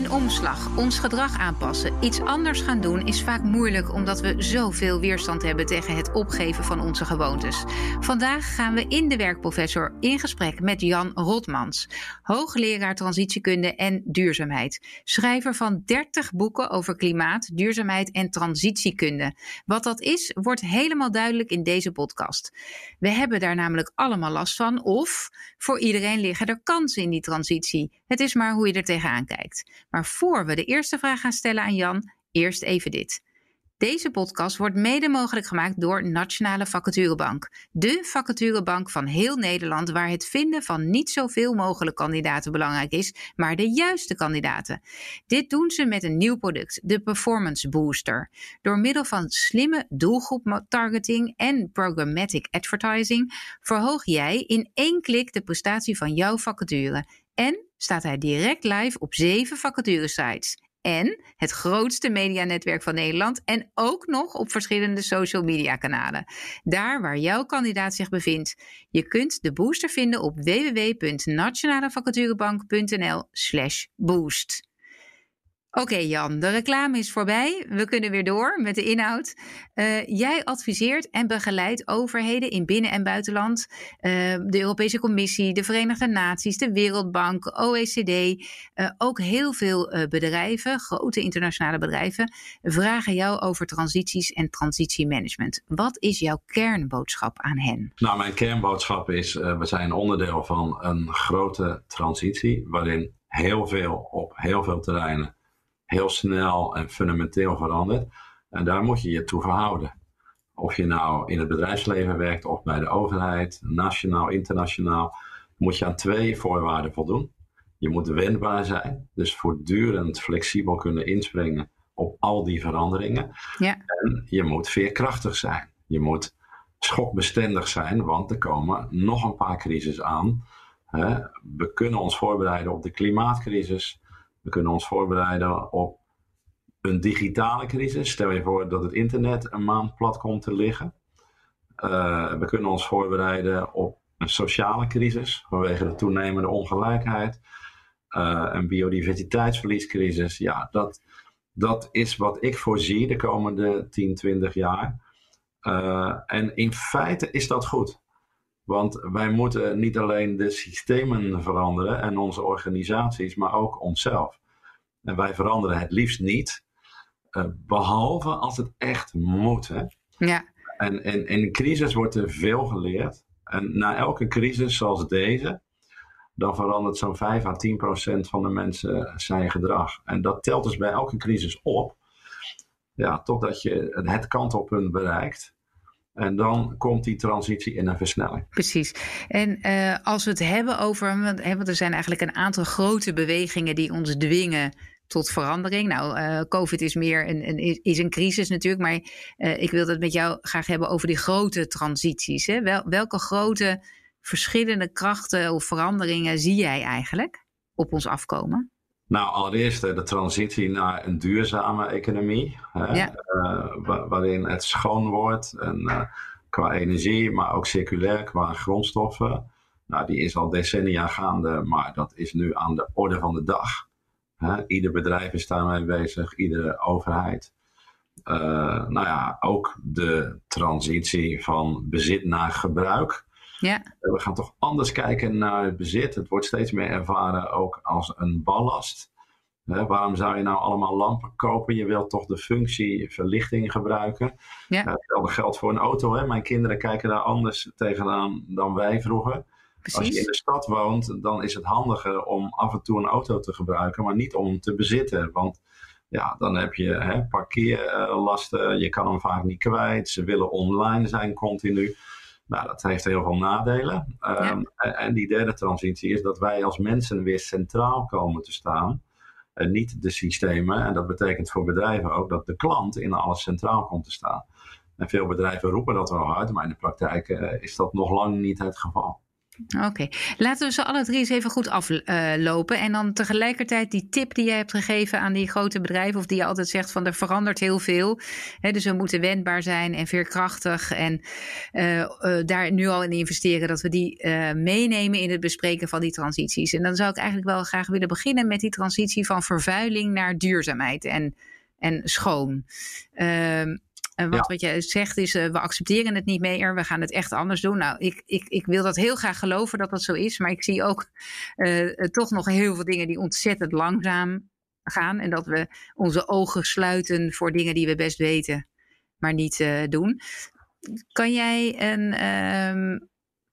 Een omslag, ons gedrag aanpassen, iets anders gaan doen is vaak moeilijk omdat we zoveel weerstand hebben tegen het opgeven van onze gewoontes. Vandaag gaan we in de werkprofessor in gesprek met Jan Rotmans, hoogleraar transitiekunde en duurzaamheid, schrijver van 30 boeken over klimaat, duurzaamheid en transitiekunde. Wat dat is, wordt helemaal duidelijk in deze podcast. We hebben daar namelijk allemaal last van of voor iedereen liggen er kansen in die transitie. Het is maar hoe je er tegenaan kijkt. Maar voor we de eerste vraag gaan stellen aan Jan, eerst even dit. Deze podcast wordt mede mogelijk gemaakt door Nationale Vacaturebank. De vacaturebank van heel Nederland waar het vinden van niet zoveel mogelijk kandidaten belangrijk is, maar de juiste kandidaten. Dit doen ze met een nieuw product, de Performance Booster. Door middel van slimme doelgroep-targeting en programmatic advertising verhoog jij in één klik de prestatie van jouw vacature. En staat hij direct live op zeven vacaturesites en het grootste medianetwerk van Nederland en ook nog op verschillende social media kanalen. Daar waar jouw kandidaat zich bevindt. Je kunt de booster vinden op www.nationalevacaturebank.nl/boost. Oké Jan, de reclame is voorbij. We kunnen weer door met de inhoud. Uh, jij adviseert en begeleidt overheden in binnen- en buitenland. Uh, de Europese Commissie, de Verenigde Naties, de Wereldbank, OECD. Uh, ook heel veel bedrijven, grote internationale bedrijven, vragen jou over transities en transitiemanagement. Wat is jouw kernboodschap aan hen? Nou, mijn kernboodschap is: we zijn onderdeel van een grote transitie waarin heel veel op heel veel terreinen heel snel en fundamenteel verandert. En daar moet je je toe verhouden. Of je nou in het bedrijfsleven werkt of bij de overheid, nationaal, internationaal, moet je aan twee voorwaarden voldoen. Je moet wendbaar zijn, dus voortdurend flexibel kunnen inspringen op al die veranderingen. Ja. En je moet veerkrachtig zijn. Je moet schokbestendig zijn, want er komen nog een paar crises aan. We kunnen ons voorbereiden op de klimaatcrisis. We kunnen ons voorbereiden op een digitale crisis. Stel je voor dat het internet een maand plat komt te liggen. Uh, we kunnen ons voorbereiden op een sociale crisis vanwege de toenemende ongelijkheid. Uh, een biodiversiteitsverliescrisis. Ja, dat, dat is wat ik voorzie de komende 10, 20 jaar. Uh, en in feite is dat goed. Want wij moeten niet alleen de systemen veranderen en onze organisaties, maar ook onszelf. En wij veranderen het liefst niet, uh, behalve als het echt moet. Hè? Ja. En, en in crisis wordt er veel geleerd. En na elke crisis zoals deze, dan verandert zo'n 5 à 10 procent van de mensen zijn gedrag. En dat telt dus bij elke crisis op. Ja, totdat je het kantelpunt bereikt. En dan komt die transitie in een versnelling. Precies. En uh, als we het hebben over, want, er zijn eigenlijk een aantal grote bewegingen die ons dwingen tot verandering. Nou, uh, COVID is meer een, een, is een crisis natuurlijk, maar uh, ik wil het met jou graag hebben over die grote transities. Hè? Wel, welke grote verschillende krachten of veranderingen zie jij eigenlijk op ons afkomen? Nou, allereerst de transitie naar een duurzame economie, hè, ja. uh, waarin het schoon wordt en, uh, qua energie, maar ook circulair qua grondstoffen. Nou, die is al decennia gaande, maar dat is nu aan de orde van de dag. Hè. Ieder bedrijf is daarmee bezig, iedere overheid. Uh, nou ja, ook de transitie van bezit naar gebruik. Ja. We gaan toch anders kijken naar het bezit. Het wordt steeds meer ervaren ook als een ballast. waarom zou je nou allemaal lampen kopen? Je wilt toch de functie verlichting gebruiken. Ja. Uh, hetzelfde geldt voor een auto. Hè? Mijn kinderen kijken daar anders tegenaan dan wij vroeger. Precies. Als je in de stad woont, dan is het handiger om af en toe een auto te gebruiken, maar niet om te bezitten. Want ja, dan heb je hè, parkeerlasten, je kan hem vaak niet kwijt. Ze willen online zijn continu. Nou, dat heeft heel veel nadelen. Um, en, die derde transitie is dat wij als mensen weer centraal komen te staan. En niet de systemen. En dat betekent voor bedrijven ook dat de klant in alles centraal komt te staan. En veel bedrijven roepen dat wel hard, maar in de praktijk uh, is dat nog lang niet het geval. Oké, laten we ze alle drie eens even goed aflopen. en dan tegelijkertijd die tip die je hebt gegeven aan die grote bedrijven, of die je altijd zegt van er verandert heel veel. dus we moeten wendbaar zijn en veerkrachtig. En uh, uh, daar nu al in investeren, dat we die meenemen in het bespreken van die transities. En dan zou ik eigenlijk wel graag willen beginnen met die transitie van vervuiling naar duurzaamheid en, en schoon. Ehm, en wat, wat je zegt is, uh, we accepteren het niet meer, we gaan het echt anders doen. Nou, ik, ik, ik wil dat heel graag geloven dat dat zo is, maar ik zie ook uh, toch nog heel veel dingen die ontzettend langzaam gaan. En dat we onze ogen sluiten voor dingen die we best weten, maar niet doen. Kan jij een, um,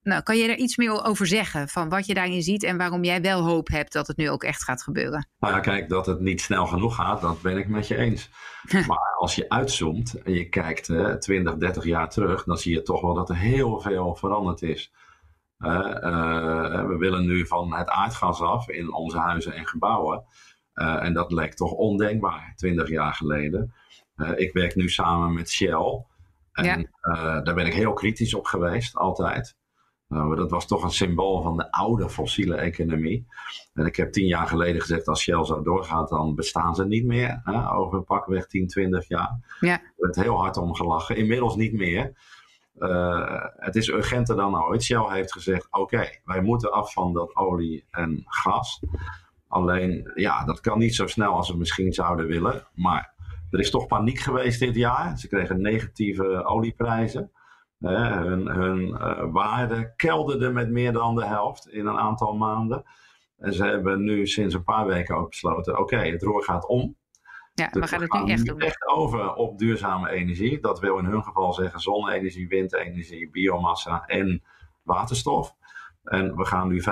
nou, kan je er iets meer over zeggen van wat je daarin ziet en waarom jij wel hoop hebt dat het nu ook echt gaat gebeuren? Nou ja, kijk, dat het niet snel genoeg gaat, dat ben ik met je eens. maar als je uitzoomt en je kijkt uh, 20, 30 jaar terug, dan zie je toch wel dat er heel veel veranderd is. Uh, uh, we willen nu van het aardgas af in onze huizen en gebouwen. Uh, en dat lijkt toch ondenkbaar 20 jaar geleden. ik werk nu samen met Shell. En ja. daar ben ik heel kritisch op geweest, altijd. Nou, dat was toch een symbool van de oude fossiele economie. En ik heb tien jaar geleden gezegd, als Shell zo doorgaat, dan bestaan ze niet meer. Hè, over pakweg 10, 20 jaar. Ja. Er werd heel hard om gelachen. Inmiddels niet meer. Uh, het is urgenter dan ooit. Shell heeft gezegd, oké, wij moeten af van dat olie en gas. Alleen, ja, dat kan niet zo snel als we misschien zouden willen. Maar er is toch paniek geweest dit jaar. Ze kregen negatieve olieprijzen hun hun uh, waarde kelderde met meer dan de helft in een aantal maanden. En ze hebben nu sinds een paar weken ook besloten: oké, het roer gaat om. Ja, dus we gaan het nu echt doen. echt over op duurzame energie. Dat wil in hun geval zeggen zonne-energie, windenergie, biomassa en waterstof. En we gaan nu 25%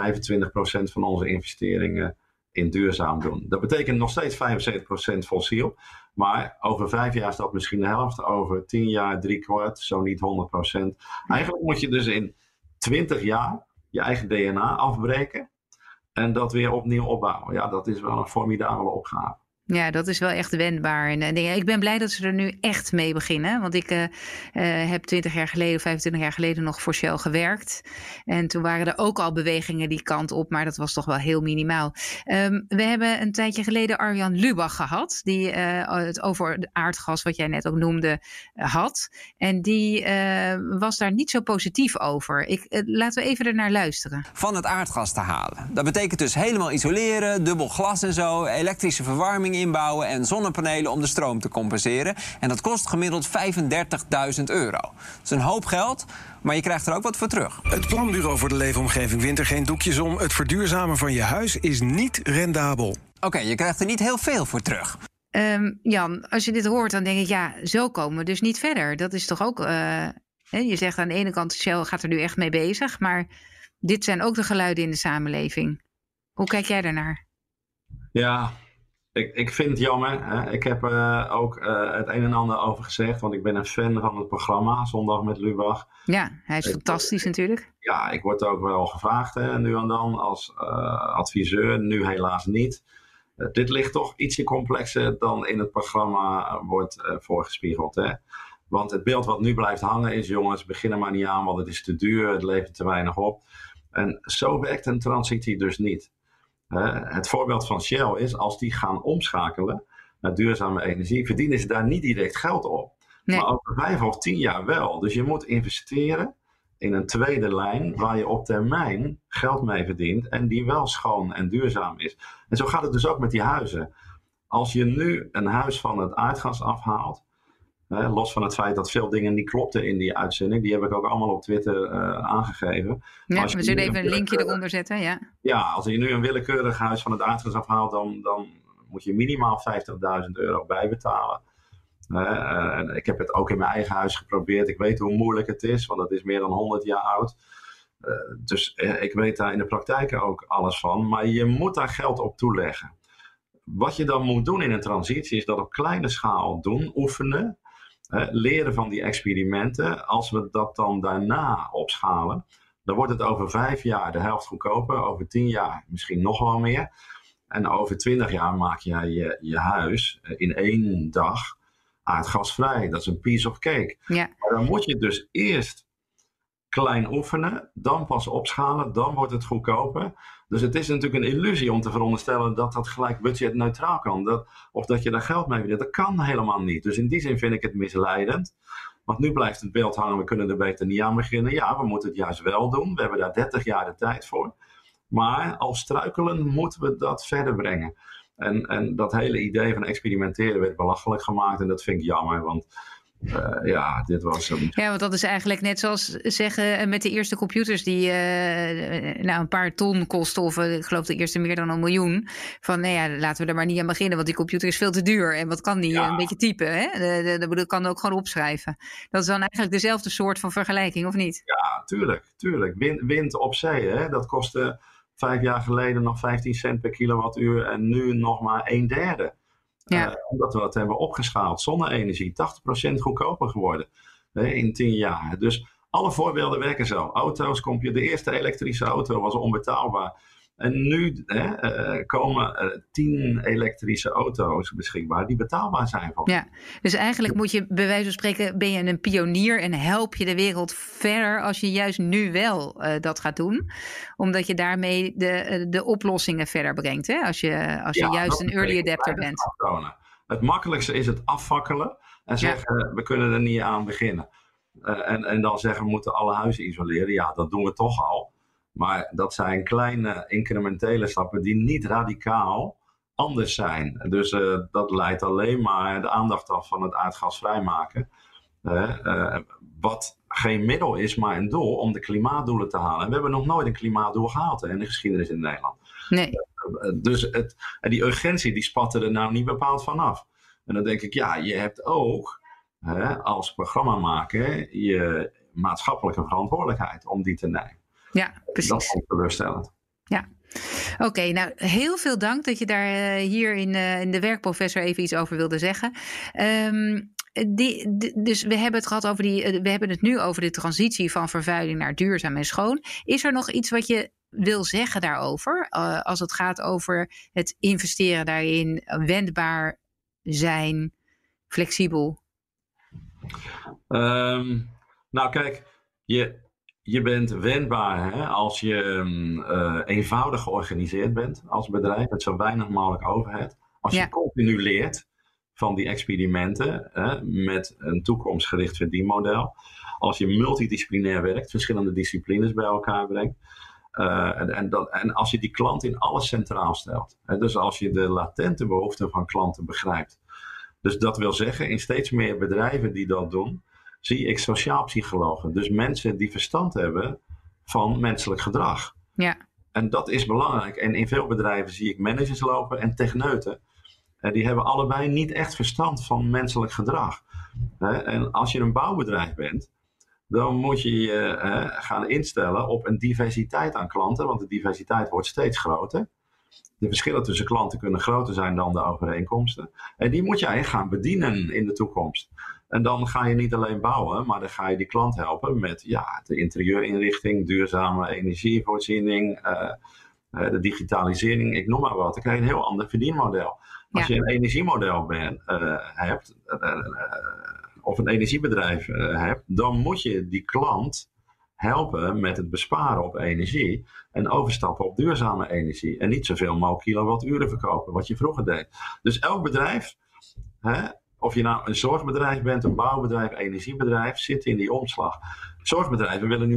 van onze investeringen in duurzaam doen. Dat betekent nog steeds 75% fossiel. Maar over vijf jaar is dat misschien de helft. Over tien jaar drie kwart, zo niet 100%. Eigenlijk moet je dus in 20 jaar je eigen DNA afbreken. En dat weer opnieuw opbouwen. Ja, dat is wel een formidabele opgave. Ja, dat is wel echt wendbaar. En, en ik ben blij dat ze er nu echt mee beginnen. Want ik uh, uh, heb 20 jaar geleden, 25 jaar geleden nog voor Shell gewerkt. En toen waren er ook al bewegingen die kant op, maar dat was toch wel heel minimaal. Um, we hebben een tijdje geleden Arjan Lubach gehad, die het over aardgas, wat jij net ook noemde, had. En die was daar niet zo positief over. Ik, laten we even ernaar luisteren. Van het aardgas te halen. Dat betekent dus helemaal isoleren, dubbel glas en zo, elektrische verwarming inbouwen en zonnepanelen om de stroom te compenseren. En dat kost gemiddeld 35.000 euro. Dat is een hoop geld, maar je krijgt er ook wat voor terug. Het Planbureau voor de Leefomgeving wint er geen doekjes om. Het verduurzamen van je huis is niet rendabel. Oké, okay, je krijgt er niet heel veel voor terug. Um, Jan, als je dit hoort, dan denk ik, ja, zo komen we dus niet verder. Dat is toch ook. Uh, je zegt aan de ene kant, Shell gaat er nu echt mee bezig, maar dit zijn ook de geluiden in de samenleving. Hoe kijk jij daarnaar? Ja, ik, ik vind het jammer. Hè. Ik heb uh, ook uh, het een en ander over gezegd, want ik ben een fan van het programma Zondag met Lubach. Ja, hij is ik, fantastisch natuurlijk. Ja, ik word ook wel gevraagd hè, nu en dan als uh, adviseur, nu helaas niet. dit ligt toch ietsje complexer dan in het programma wordt voorgespiegeld. Hè. Want het beeld wat nu blijft hangen is, jongens, begin er maar niet aan, want het is te duur, het levert te weinig op. En zo werkt een transitie dus niet het voorbeeld van Shell is, als die gaan omschakelen naar duurzame energie, verdienen ze daar niet direct geld op. Nee. Maar over vijf of tien jaar wel. Dus je moet investeren in een tweede lijn waar je op termijn geld mee verdient en die wel schoon en duurzaam is. En zo gaat het dus ook met die huizen. Als je nu een huis van het aardgas afhaalt, hè, los van het feit dat veel dingen niet klopten in die uitzending, die heb ik ook allemaal op Twitter uh, aangegeven. Ja, we zullen even een linkje eronder zetten, ja. Ja, als je nu een willekeurig huis van het aardgas afhaalt, dan, dan moet je minimaal 50.000 euro bijbetalen. Uh, en ik heb het ook in mijn eigen huis geprobeerd. Ik weet hoe moeilijk het is, want het is meer dan 100 jaar oud. Uh, dus ik weet daar in de praktijk ook alles van. Maar je moet daar geld op toeleggen. Wat je dan moet doen in een transitie is dat op kleine schaal doen, oefenen leren van die experimenten. Als we dat dan daarna opschalen, dan wordt het over vijf jaar de helft goedkoper. Over tien jaar misschien nog wel meer. En over twintig jaar maak je je, je huis eh, in één dag aardgasvrij. Dat is een piece of cake. Ja. Maar dan moet je dus eerst klein oefenen, dan pas opschalen, dan wordt het goedkoper. Dus het is natuurlijk een illusie om te veronderstellen dat dat gelijk budgetneutraal kan. Dat, of dat je daar geld mee verdient. Dat kan helemaal niet. Dus in die zin vind ik het misleidend. Want nu blijft het beeld hangen, we kunnen er beter niet aan beginnen. Ja, we moeten het juist wel doen. We hebben daar 30 jaar de tijd voor. Maar als struikelen moeten we dat verder brengen. En, en dat hele idee van experimenteren werd belachelijk gemaakt. En dat vind ik jammer, want uh, ja, dit was een... Ja, want dat is eigenlijk net zoals zeggen eh, met de eerste computers die uh, nou, een paar ton kosten, of ik geloof de eerste meer dan een miljoen. Van nou ja, laten we er maar niet aan beginnen, want die computer is veel te duur. En wat kan die? Een beetje typen, hè? Dat kan ook gewoon opschrijven. Dat is dan eigenlijk dezelfde soort van vergelijking, of niet? Ja, tuurlijk, tuurlijk. Wind, wind op zee, hè? dat kostte vijf jaar geleden nog 15 cent per kilowattuur en nu nog maar een derde. Ja. Uh, omdat we het hebben opgeschaald. Zonne-energie, 80% goedkoper geworden in 10 jaar. Dus alle voorbeelden werken zo. Auto's, de eerste elektrische auto was onbetaalbaar. En nu hè, uh, komen uh, tien elektrische auto's beschikbaar die betaalbaar zijn. Voor ja, dus eigenlijk moet je bij wijze van spreken, ben je een pionier en help je de wereld verder als je juist nu wel uh, dat gaat doen. Omdat je daarmee de, de oplossingen verder brengt. Hè? Als je, als je ja, juist een early adapter bent. Het makkelijkste is het afvakkelen en zeggen ja. we kunnen er niet aan beginnen. en, en dan zeggen we moeten alle huizen isoleren. Ja, dat doen we toch al. Maar dat zijn kleine incrementele stappen die niet radicaal anders zijn. Dus uh, dat leidt alleen maar de aandacht af van het aardgas vrijmaken. Uh, wat geen middel is, maar een doel om de klimaatdoelen te halen. En we hebben nog nooit een klimaatdoel gehaald hè, in de geschiedenis in Nederland. Nee. dus het, die urgentie die spatte er nou niet bepaald vanaf. En dan denk ik, ja, je hebt ook hè, als programmamaker je maatschappelijke verantwoordelijkheid om die te nemen. Ja, precies. Dat teleurstellend. Ja. Oké, nou heel veel dank dat je daar uh, hier in, uh, in de werkprofessor even iets over wilde zeggen. Um, die, dus we hebben het gehad over die, eh, we hebben het nu over de transitie van vervuiling naar duurzaam en schoon. Is er nog iets wat je wil zeggen daarover? Uh, als het gaat over het investeren daarin, wendbaar zijn, flexibel? Um, nou, kijk, je, je bent wendbaar hè, als je uh, eenvoudig georganiseerd bent als bedrijf met zo weinig mogelijk overheid. Als je continu leert van die experimenten hè, met een toekomstgericht verdienmodel. Als je multidisciplinair werkt, verschillende disciplines bij elkaar brengt. Uh, en, en, dat, en, als je die klant in alles centraal stelt. Hè, dus als je de latente behoeften van klanten begrijpt. Dus dat wil zeggen, in steeds meer bedrijven die dat doen, zie ik sociaal psychologen. Dus mensen die verstand hebben van menselijk gedrag. Ja. En dat is belangrijk. En in veel bedrijven zie ik managers lopen en techneuten. En die hebben allebei niet echt verstand van menselijk gedrag. En als je een bouwbedrijf bent, dan moet je je gaan instellen op een diversiteit aan klanten, want de diversiteit wordt steeds groter. De verschillen tussen klanten kunnen groter zijn dan de overeenkomsten. En die moet jij gaan bedienen in de toekomst. En dan ga je niet alleen bouwen, maar dan ga je die klant helpen met ja, de interieurinrichting, duurzame energievoorziening, uh, de digitalisering, ik noem maar wat. Dan krijg je een heel ander verdienmodel. Als je een energiemodel ben, uh, hebt, of een energiebedrijf hebt, dan moet je die klant helpen met het besparen op energie en overstappen op duurzame energie. En niet zoveel mogelijk kilowatturen verkopen, wat je vroeger deed. Dus elk bedrijf hè, of je nou een zorgbedrijf bent, een bouwbedrijf, energiebedrijf, zit in die omslag. Zorgbedrijven willen nu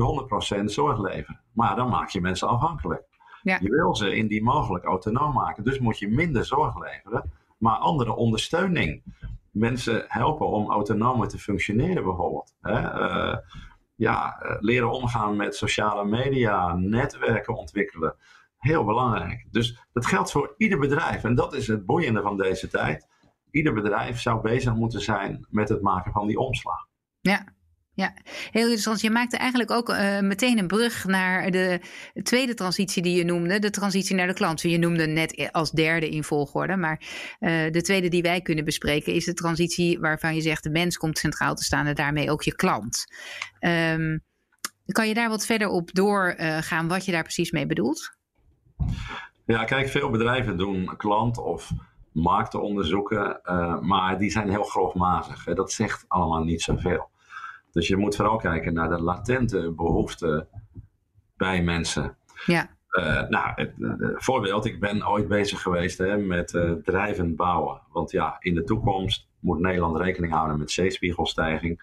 100% zorg leveren. Maar dan maak je mensen afhankelijk. Ja. Je wil ze indien mogelijk autonoom maken. Dus moet je minder zorg leveren, maar andere ondersteuning. Mensen helpen om autonomer te functioneren bijvoorbeeld. Hè? Uh, ja, uh, leren omgaan met sociale media, netwerken ontwikkelen. Heel belangrijk. Dus dat geldt voor ieder bedrijf. En dat is het boeiende van deze tijd ieder bedrijf zou bezig moeten zijn met het maken van die omslag. Ja, ja, heel interessant. Je maakte eigenlijk ook uh, meteen een brug naar de tweede transitie die je noemde, de transitie naar de klant. Je noemde net als derde in volgorde, maar uh, de tweede die wij kunnen bespreken is de transitie waarvan je zegt de mens komt centraal te staan en daarmee ook je klant. Um, kan je daar wat verder op doorgaan uh, wat je daar precies mee bedoelt? Ja, kijk, veel bedrijven doen klant of marktenonderzoeken, uh, maar die zijn heel grofmazig. Hè. Dat zegt allemaal niet zoveel. Dus je moet vooral kijken naar de latente behoeften bij mensen. Ja. Uh, nou, het, voorbeeld, ik ben ooit bezig geweest hè, met uh, drijvend bouwen. Want ja, in de toekomst moet Nederland rekening houden met zeespiegelstijging.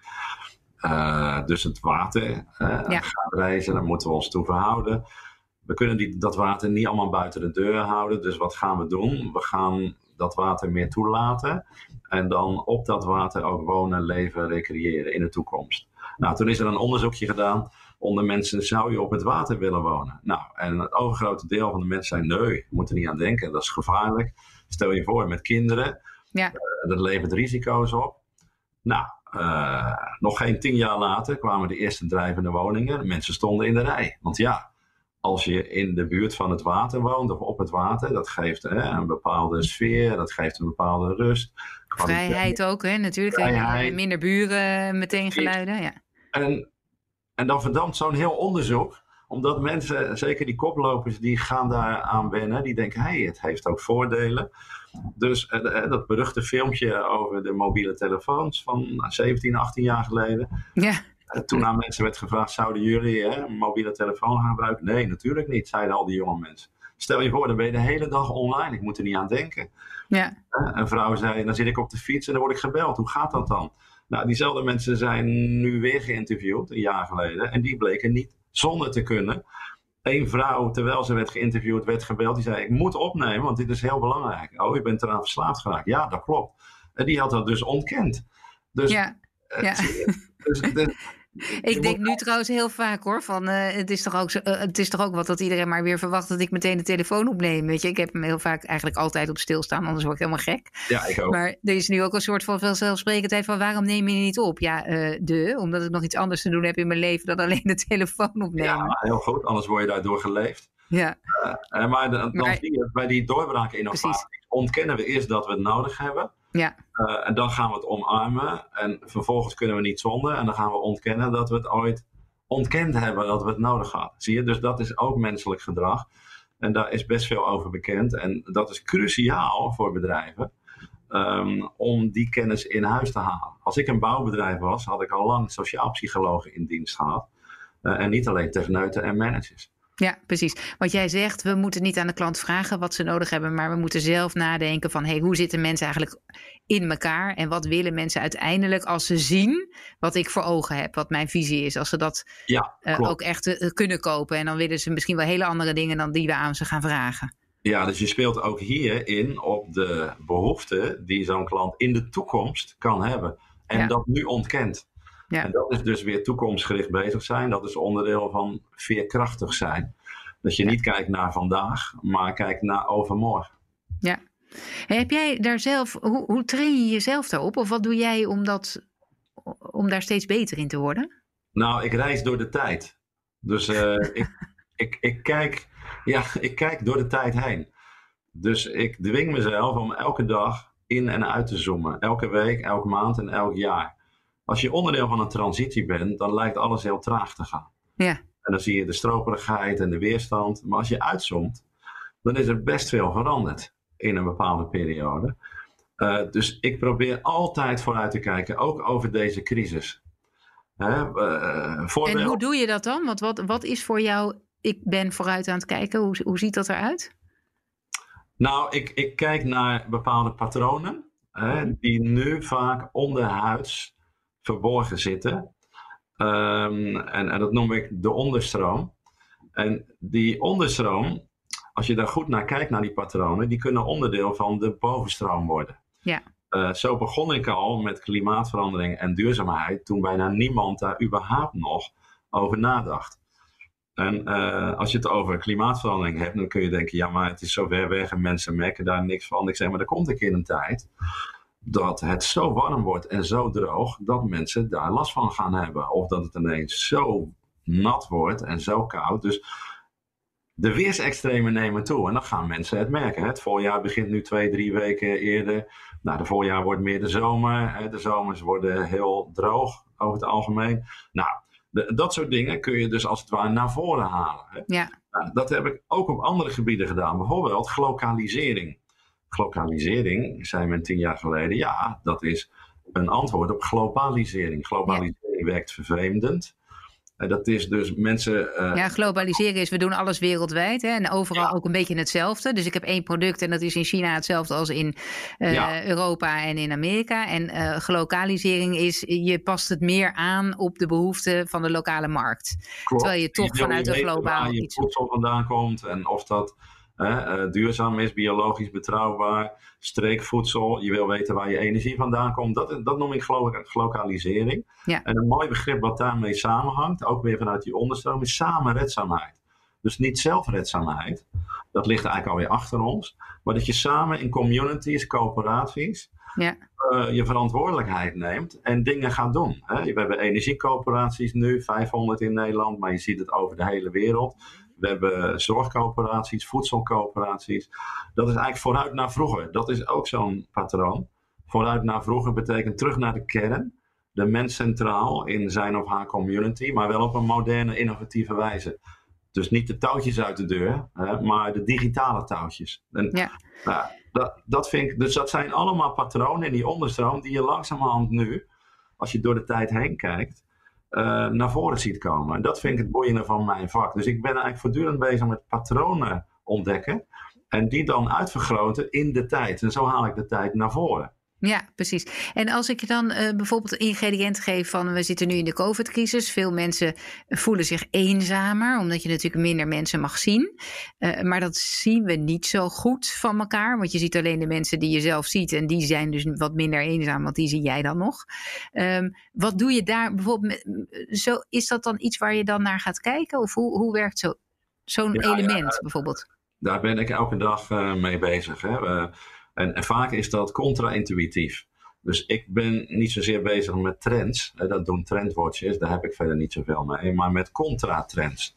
Uh, dus het water ja. gaat reizen, daar moeten we ons toe verhouden. We kunnen die, dat water niet allemaal buiten de deur houden. Dus wat gaan we doen? We gaan dat water meer toelaten. En dan op dat water ook wonen, leven, recreëren in de toekomst. Nou, toen is er een onderzoekje gedaan onder mensen, zou je op het water willen wonen? Nou, en het overgrote deel van de mensen zei, nee, je moet er niet aan denken, dat is gevaarlijk. Stel je voor, met kinderen, ja. Uh, dat levert risico's op. Nou, uh, nog geen tien jaar later kwamen de eerste drijvende woningen. Mensen stonden in de rij. Want ja, als je in de buurt van het water woont of op het water, dat geeft hè, een bepaalde sfeer, dat geeft een bepaalde rust. Vrijheid ook, hè, natuurlijk. Vrijheid. Minder buren, meteen geluiden. Ja. En, en dan verdampt zo'n heel onderzoek, omdat mensen, zeker die koplopers, die gaan daar aan wennen. Die denken, hé, hey, het heeft ook voordelen. Dus eh, dat beruchte filmpje over de mobiele telefoons van 17, 18 jaar geleden. Ja. Toen aan mensen werd gevraagd, zouden jullie hè, een mobiele telefoon gaan gebruiken? Nee, natuurlijk niet, zeiden al die jonge mensen. Stel je voor, dan ben je de hele dag online. Ik moet er niet aan denken. Ja. Een vrouw zei, dan zit ik op de fiets en dan word ik gebeld. Hoe gaat dat dan? Nou, diezelfde mensen zijn nu weer geïnterviewd, een jaar geleden. En die bleken niet zonder te kunnen. Een vrouw, terwijl ze werd geïnterviewd, werd gebeld. Die zei, ik moet opnemen, want dit is heel belangrijk. Oh, je bent eraan verslaafd geraakt. Ja, dat klopt. En die had dat dus ontkend. Dus, ja. Ja. Dus, dus, ik denk nu trouwens heel vaak hoor, van uh, het, is toch ook zo, uh, het is toch ook wat dat iedereen maar weer verwacht dat ik meteen de telefoon opneem. Weet je, ik heb hem heel vaak eigenlijk altijd op stilstaan, anders word ik helemaal gek. Ja, ik ook. Maar er is nu ook een soort van vanzelfsprekendheid van waarom neem je niet op? Ja, uh, de, omdat ik nog iets anders te doen heb in mijn leven dan alleen de telefoon opnemen. Ja, heel goed, anders word je daardoor geleefd. Ja. maar dan, dan zie je bij die doorbraak-innovatie ontkennen we eerst dat we het nodig hebben. Ja. Uh, en dan gaan we het omarmen. En vervolgens kunnen we niet zonder. En dan gaan we ontkennen dat we het ooit ontkend hebben dat we het nodig hadden. Zie je? Dus dat is ook menselijk gedrag. En daar is best veel over bekend. En dat is cruciaal voor bedrijven. Um, om die kennis in huis te halen. Als ik een bouwbedrijf was, had ik al lang sociaal-psychologen in dienst gehad. Uh, en niet alleen techneuten en managers. Ja, precies. Wat jij zegt, we moeten niet aan de klant vragen wat ze nodig hebben, maar we moeten zelf nadenken van hey, hoe zitten mensen eigenlijk in elkaar en wat willen mensen uiteindelijk als ze zien wat ik voor ogen heb, wat mijn visie is, als ze dat ja, uh, ook echt uh, kunnen kopen en dan willen ze misschien wel hele andere dingen dan die we aan ze gaan vragen. Ja, dus je speelt ook hier in op de behoeften die zo'n klant in de toekomst kan hebben en ja. dat nu ontkent. Ja. En dat is dus weer toekomstgericht bezig zijn. Dat is onderdeel van veerkrachtig zijn. Dat je niet kijkt naar vandaag, maar kijkt naar overmorgen. Ja. Heb jij daar zelf, hoe, hoe train je jezelf daarop? Of wat doe jij om, dat, om daar steeds beter in te worden? Nou, ik reis door de tijd. Dus uh, ik, ik, ik, kijk, ja, ik kijk door de tijd heen. Dus ik dwing mezelf om elke dag in en uit te zoomen. Elke week, elke maand en elk jaar. Als je onderdeel van een transitie bent, dan lijkt alles heel traag te gaan. Ja. En dan zie je de stroperigheid en de weerstand. Maar als je uitzoomt, dan is er best veel veranderd in een bepaalde periode. Uh, dus ik probeer altijd vooruit te kijken, ook over deze crisis. Hè, uh, voorbeeld... En hoe doe je dat dan? Want wat, wat is voor jou, ik ben vooruit aan het kijken, hoe, hoe ziet dat eruit? Nou, ik, ik kijk naar bepaalde patronen, hè, die nu vaak onderhuids verborgen zitten. Um, en, en dat noem ik de onderstroom. En die onderstroom, als je daar goed naar kijkt, naar die patronen, die kunnen onderdeel van de bovenstroom worden. Ja. Uh, zo begon ik al met klimaatverandering en duurzaamheid toen bijna niemand daar überhaupt nog over nadacht. En uh, als je het over klimaatverandering hebt, dan kun je denken, ja, maar het is zo ver weg en mensen merken daar niks van. Ik zeg, maar er komt een keer een tijd dat het zo warm wordt en zo droog dat mensen daar last van gaan hebben. Of dat het ineens zo nat wordt en zo koud. Dus de weersextremen nemen toe en dan gaan mensen het merken. Het voorjaar begint nu twee, drie weken eerder. Nou, de voorjaar wordt meer de zomer. De zomers worden heel droog over het algemeen. Nou, de, dat soort dingen kun je dus als het ware naar voren halen. Ja. Nou, dat heb ik ook op andere gebieden gedaan. Bijvoorbeeld glokalisering. Globalisering, zei men tien jaar geleden, ja, dat is een antwoord op globalisering. Globalisering werkt vervreemdend. Uh, dat is dus mensen. Uh, ja, globaliseren is we doen alles wereldwijd hè, en overal ja. ook een beetje hetzelfde. Dus ik heb één product en dat is in China hetzelfde als in uh, ja. Europa en in Amerika. En globalisering is je past het meer aan op de behoeften van de lokale markt. Klopt. Terwijl je toch je vanuit een globaal waar je iets. voedsel vandaan komt en of dat uh, duurzaam is, biologisch betrouwbaar, streekvoedsel. Je wil weten waar je energie vandaan komt. Dat, dat noem ik globalisering. Ja. En een mooi begrip wat daarmee samenhangt, ook weer vanuit die onderstroom, is samenredzaamheid. Dus niet zelfredzaamheid, dat ligt eigenlijk alweer achter ons, maar dat je samen in communities, coöperaties, ja. uh, je verantwoordelijkheid neemt en dingen gaat doen. Hè? We hebben energiecoöperaties nu, 500 in Nederland, maar je ziet het over de hele wereld. We hebben zorgcoöperaties, voedselcoöperaties. Dat is eigenlijk vooruit naar vroeger. Dat is ook zo'n patroon. Vooruit naar vroeger betekent terug naar de kern. De mens centraal in zijn of haar community, maar wel op een moderne, innovatieve wijze. Dus niet de touwtjes uit de deur, hè, maar de digitale touwtjes. En, Ja. nou, dat, dat vind ik, dus dat zijn allemaal patronen in die onderstroom die je langzamerhand nu, als je door de tijd heen kijkt, uh, naar voren ziet komen. En dat vind ik het boeiende van mijn vak. Dus ik ben eigenlijk voortdurend bezig met patronen ontdekken en die dan uitvergroten in de tijd. En zo haal ik de tijd naar voren. Ja, precies. En als ik je dan uh, bijvoorbeeld een ingrediënt geef van we zitten nu in de COVID-crisis. Veel mensen voelen zich eenzamer, omdat je natuurlijk minder mensen mag zien. Uh, maar dat zien we niet zo goed van elkaar. Want je ziet alleen de mensen die je zelf ziet. En die zijn dus wat minder eenzaam, want die zie jij dan nog. Um, wat doe je daar bijvoorbeeld? Zo, is dat dan iets waar je dan naar gaat kijken? Of hoe, hoe werkt zo, zo'n ja, element ja, bijvoorbeeld? Daar ben ik elke dag uh, mee bezig. Hè. En, en, vaak is dat contra-intuïtief. Dus ik ben niet zozeer bezig met trends. Dat doen trendwatches, daar heb ik verder niet zoveel mee. Maar met contra-trends.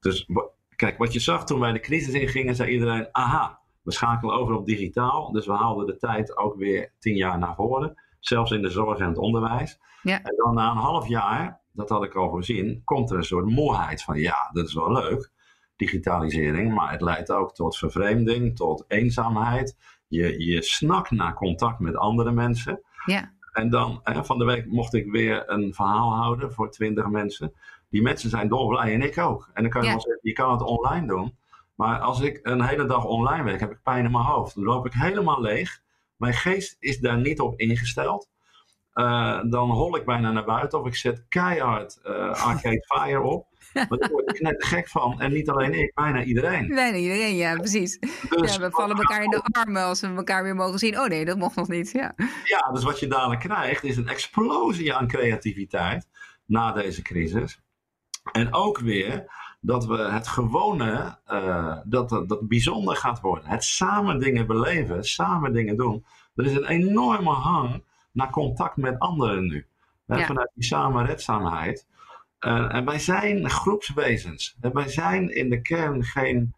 Dus kijk, wat je zag toen wij de crisis ingingen, zei iedereen: aha, we schakelen over op digitaal. Dus we haalden de tijd ook weer tien jaar naar voren. Zelfs in de zorg en het onderwijs. Ja. En dan na een half jaar, dat had ik al voorzien, komt er een soort moeheid van: ja, dat is wel leuk, digitalisering. Maar het leidt ook tot vervreemding, tot eenzaamheid. Je, je snakt naar contact met andere mensen. Ja. En dan, hè, van de week mocht ik weer een verhaal houden voor twintig mensen. Die mensen zijn dolblij en ik ook. En dan kan je Ja. wel zeggen, je kan het online doen. Maar als ik een hele dag online werk, heb ik pijn in mijn hoofd. Dan loop ik helemaal leeg. Mijn geest is daar niet op ingesteld. Uh, dan hol ik bijna naar buiten of ik zet keihard uh, Arcade Fire op. Maar daar word ik net gek van. En niet alleen ik, bijna iedereen. Bijna iedereen, ja, precies. Dus ja, we vallen elkaar in de armen als we elkaar weer mogen zien. Oh nee, dat mocht nog niet. Ja, ja dus wat je dadelijk krijgt is een explosie aan creativiteit na deze crisis. En ook weer dat we het gewone, uh, dat, dat, dat bijzonder gaat worden. Het samen dingen beleven, samen dingen doen. Er is een enorme hang naar contact met anderen nu. Ja. Vanuit die samenredzaamheid. Uh, en wij zijn groepswezens. En wij zijn in de kern geen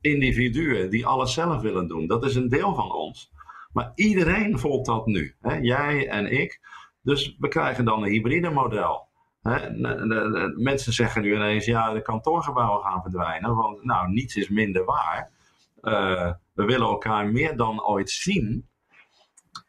individuen die alles zelf willen doen. Dat is een deel van ons. Maar iedereen voelt dat nu. Hè? Jij en ik. Dus we krijgen dan een hybride model. Hè? de- de- de- Mensen zeggen nu ineens, ja, de kantoorgebouwen gaan verdwijnen. Want nou, niets is minder waar. Uh, we willen elkaar meer dan ooit zien.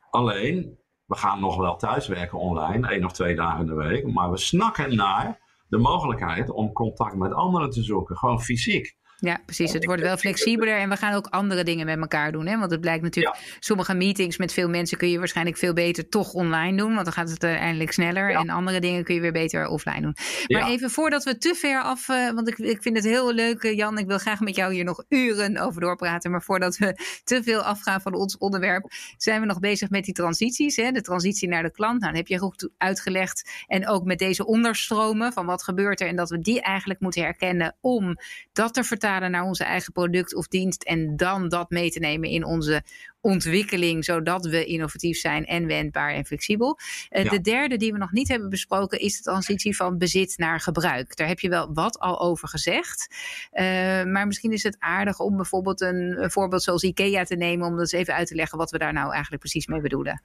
Alleen, we gaan nog wel thuiswerken online, één of twee dagen in de week. Maar we snakken naar de mogelijkheid om contact met anderen te zoeken. Gewoon fysiek. Ja precies. Het wordt wel flexibeler en we gaan ook andere dingen met elkaar doen. Hè? Want het blijkt natuurlijk, sommige meetings met veel mensen kun je waarschijnlijk veel beter toch online doen. Want dan gaat het uiteindelijk sneller. Ja. En andere dingen kun je weer beter offline doen. Maar Ja. even voordat we te ver af, eh, want ik, ik vind het heel leuk, eh, Jan. Ik wil graag met jou hier nog uren over doorpraten. Maar voordat we te veel afgaan van ons onderwerp, zijn we nog bezig met die transities. Hè? De transitie naar de klant. Nou, dat heb je goed uitgelegd. En ook met deze onderstromen van wat gebeurt er. En dat we die eigenlijk moeten herkennen om dat te vertalen naar onze eigen product of dienst. En dan dat mee te nemen in onze ontwikkeling, zodat we innovatief zijn en wendbaar en flexibel. Uh, Ja. De derde die we nog niet hebben besproken is de transitie van bezit naar gebruik. Daar heb je wel wat al over gezegd. Uh, maar misschien is het aardig om bijvoorbeeld een, een voorbeeld zoals IKEA te nemen, om dat eens even uit te leggen wat we daar nou eigenlijk precies mee bedoelen.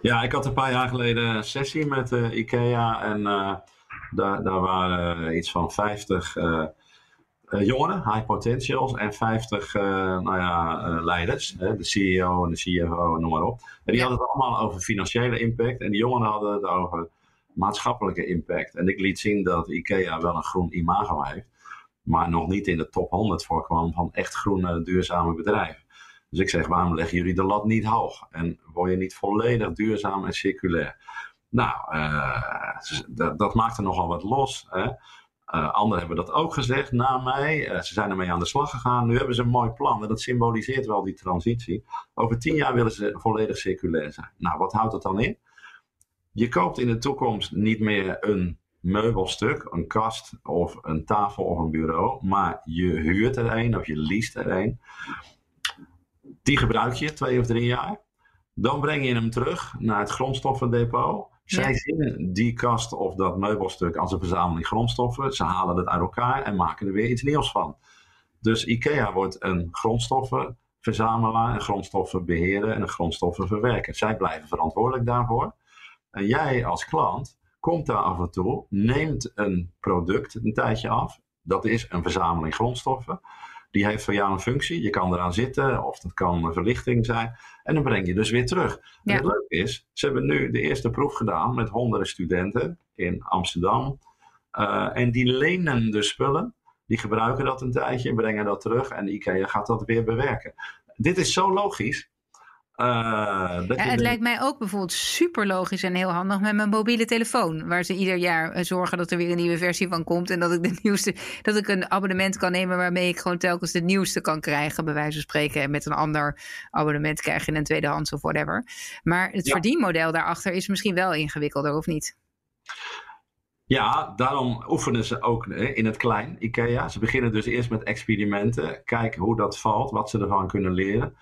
Ja, ik had een paar jaar geleden een sessie met uh, IKEA en uh, daar, daar waren iets van 50 uh, jongeren, high potentials, en 50 nou ja, leiders, de CEO en de CFO, noem maar op. En die hadden het allemaal over financiële impact en die jongeren hadden het over maatschappelijke impact. En ik liet zien dat IKEA wel een groen imago heeft, maar nog niet in de top 100 voorkwam van echt groene, duurzame bedrijven. Dus ik zeg, waarom leggen jullie de lat niet hoog? En word je niet volledig duurzaam en circulair? Nou, uh, dat, dat maakte nogal wat los. Hè? Uh, anderen hebben dat ook gezegd na mij. Uh, ze zijn ermee aan de slag gegaan. Nu hebben ze een mooi plan en dat symboliseert wel die transitie. Over tien jaar willen ze volledig circulair zijn. Nou, wat houdt dat dan in? Je koopt in de toekomst niet meer een meubelstuk, een kast of een tafel of een bureau, maar je huurt er een of je leest er een. Die gebruik je twee of drie jaar. Dan breng je hem terug naar het grondstoffendepot. Zij zien die kast of dat meubelstuk als een verzameling grondstoffen. Ze halen het uit elkaar en maken er weer iets nieuws van. Dus IKEA wordt een grondstoffenverzamelaar, een grondstoffenbeheerder en een grondstoffenverwerker. Zij blijven verantwoordelijk daarvoor. En jij als klant komt daar af en toe, neemt een product een tijdje af. Dat is een verzameling grondstoffen. Die heeft voor jou een functie. Je kan eraan zitten of dat kan een verlichting zijn. En dan breng je dus weer terug. En het leuke is, ze hebben nu de eerste proef gedaan met honderden studenten in Amsterdam. Uh, en die lenen de spullen. Die gebruiken dat een tijdje, brengen dat terug en IKEA gaat dat weer bewerken. Dit is zo logisch. Uh, ja, het lijkt mij ook bijvoorbeeld super logisch en heel handig met mijn mobiele telefoon. Waar ze ieder jaar eh, zorgen dat er weer een nieuwe versie van komt. En dat ik de nieuwste, dat ik een abonnement kan nemen waarmee ik gewoon telkens de nieuwste kan krijgen, bij wijze van spreken. En met een ander abonnement krijg je een tweedehands of whatever. Maar het verdienmodel daarachter is misschien wel ingewikkelder, of niet? Ja, daarom oefenen ze ook in het klein, IKEA. Ze beginnen dus eerst met experimenten, kijken hoe dat valt, wat ze ervan kunnen leren.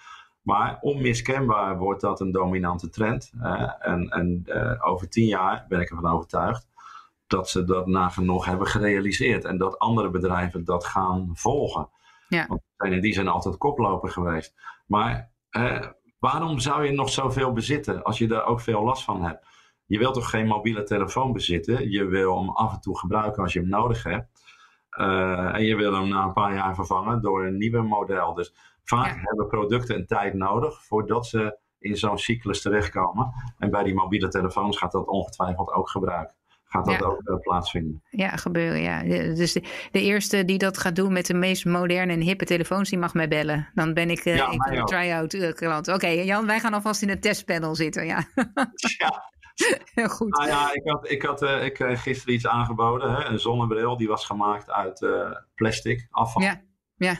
Maar onmiskenbaar wordt dat een dominante trend. en en uh, over tien jaar ben ik ervan overtuigd dat ze dat nagenoeg hebben gerealiseerd. En dat andere bedrijven dat gaan volgen. Ja. Want zijn in die zijn altijd koploper geweest. Maar uh, waarom zou je nog zoveel bezitten als je daar ook veel last van hebt? Je wilt toch geen mobiele telefoon bezitten? Je wil hem af en toe gebruiken als je hem nodig hebt. Uh, en je wil hem na een paar jaar vervangen door een nieuwe model. Dus Vaak hebben producten een tijd nodig voordat ze in zo'n cyclus terechtkomen. En bij die mobiele telefoons gaat dat ongetwijfeld ook gebruiken. Gaat dat ook uh, plaatsvinden? Ja, gebeuren, ja. Dus de, de, eerste die dat gaat doen met de meest moderne en hippe telefoons, die mag mij bellen. Dan ben ik, uh, ja, een try-out uh, klant. Oké, Jan, wij gaan alvast in het testpanel zitten, ja. ja. Heel goed. Nou ja, ik, had, ik, had, ik kreeg gisteren iets aangeboden. Hè? Een zonnebril, die was gemaakt uit plastic, afval. Ja, ja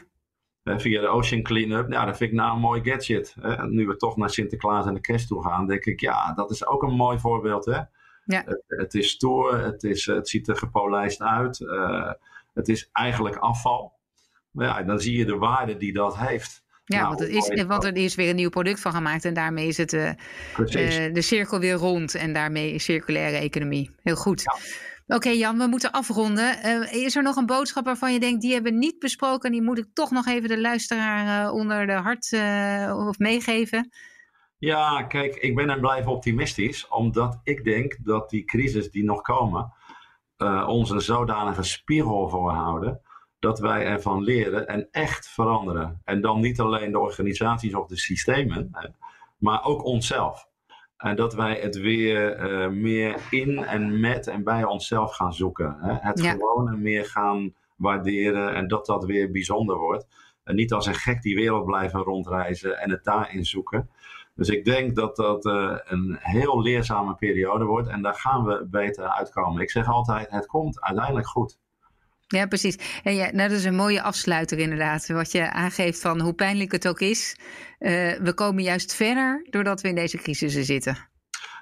via de Ocean Cleanup. Ja, dat vind ik nou een mooi gadget. Hè. Nu we toch naar Sinterklaas en de kerst toe gaan, denk ik, ja, dat is ook een mooi voorbeeld. Hè? Ja. Het, het is stoer, het, is, het ziet er gepolijst uit. Uh, het is eigenlijk afval. Maar ja, dan zie je de waarde die dat heeft. Ja, nou, want, het is, want er is weer een nieuw product van gemaakt en daarmee is het uh, uh, de cirkel weer rond en daarmee circulaire economie. Heel goed. Ja. Oké Jan, we moeten afronden. Uh, is er nog een boodschap waarvan je denkt, die hebben we niet besproken, die moet ik toch nog even de luisteraar uh, onder de hart uh, of meegeven? Ja, kijk, ik ben en blijf optimistisch, omdat ik denk dat die crisis die nog komen, ons een zodanige spiegel voorhouden, dat wij ervan leren en echt veranderen. En dan niet alleen de organisaties of de systemen, maar ook onszelf. En dat wij het weer uh, meer in en met en bij onszelf gaan zoeken. Hè? Het ja. gewone meer gaan waarderen en dat dat weer bijzonder wordt. En niet als een gek die wereld blijven rondreizen en het daarin zoeken. Dus ik denk dat dat uh, een heel leerzame periode wordt en daar gaan we beter uitkomen. Ik zeg altijd, het komt uiteindelijk goed. Ja, precies. En ja, nou, dat is een mooie afsluiter inderdaad. Wat je aangeeft van hoe pijnlijk het ook is. Uh, we komen juist verder doordat we in deze crisissen zitten.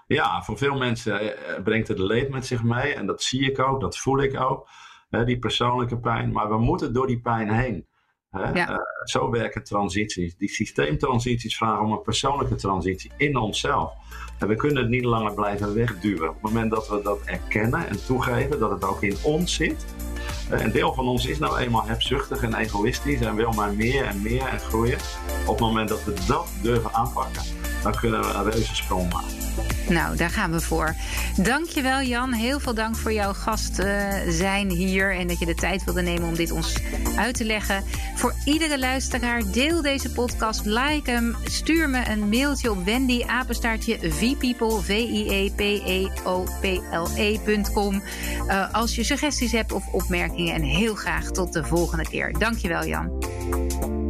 Ja, voor veel mensen eh, brengt het leed met zich mee. En dat zie ik ook, dat voel ik ook. Hè, die persoonlijke pijn. Maar we moeten door die pijn heen. Hè? Ja. Uh, zo werken transities. Die systeemtransities vragen om een persoonlijke transitie in onszelf. En we kunnen het niet langer blijven wegduwen. Op het moment dat we dat erkennen en toegeven, dat het ook in ons zit eh, een deel van ons is nou eenmaal hebzuchtig en egoïstisch en wil maar meer en meer en groeien. Op het moment dat we dat durven aanpakken, dan kunnen we een reuzensprong maken. Nou, daar gaan we voor. Dankjewel Jan. Heel veel dank voor jouw gast uh, zijn hier en dat je de tijd wilde nemen om dit ons uit te leggen. Voor iedere luisteraar, deel deze podcast, like hem, stuur me een mailtje op Wendy apenstaartje vpeople e e uh, als je suggesties hebt of opmerkingen en heel graag tot de volgende keer. Dankjewel Jan.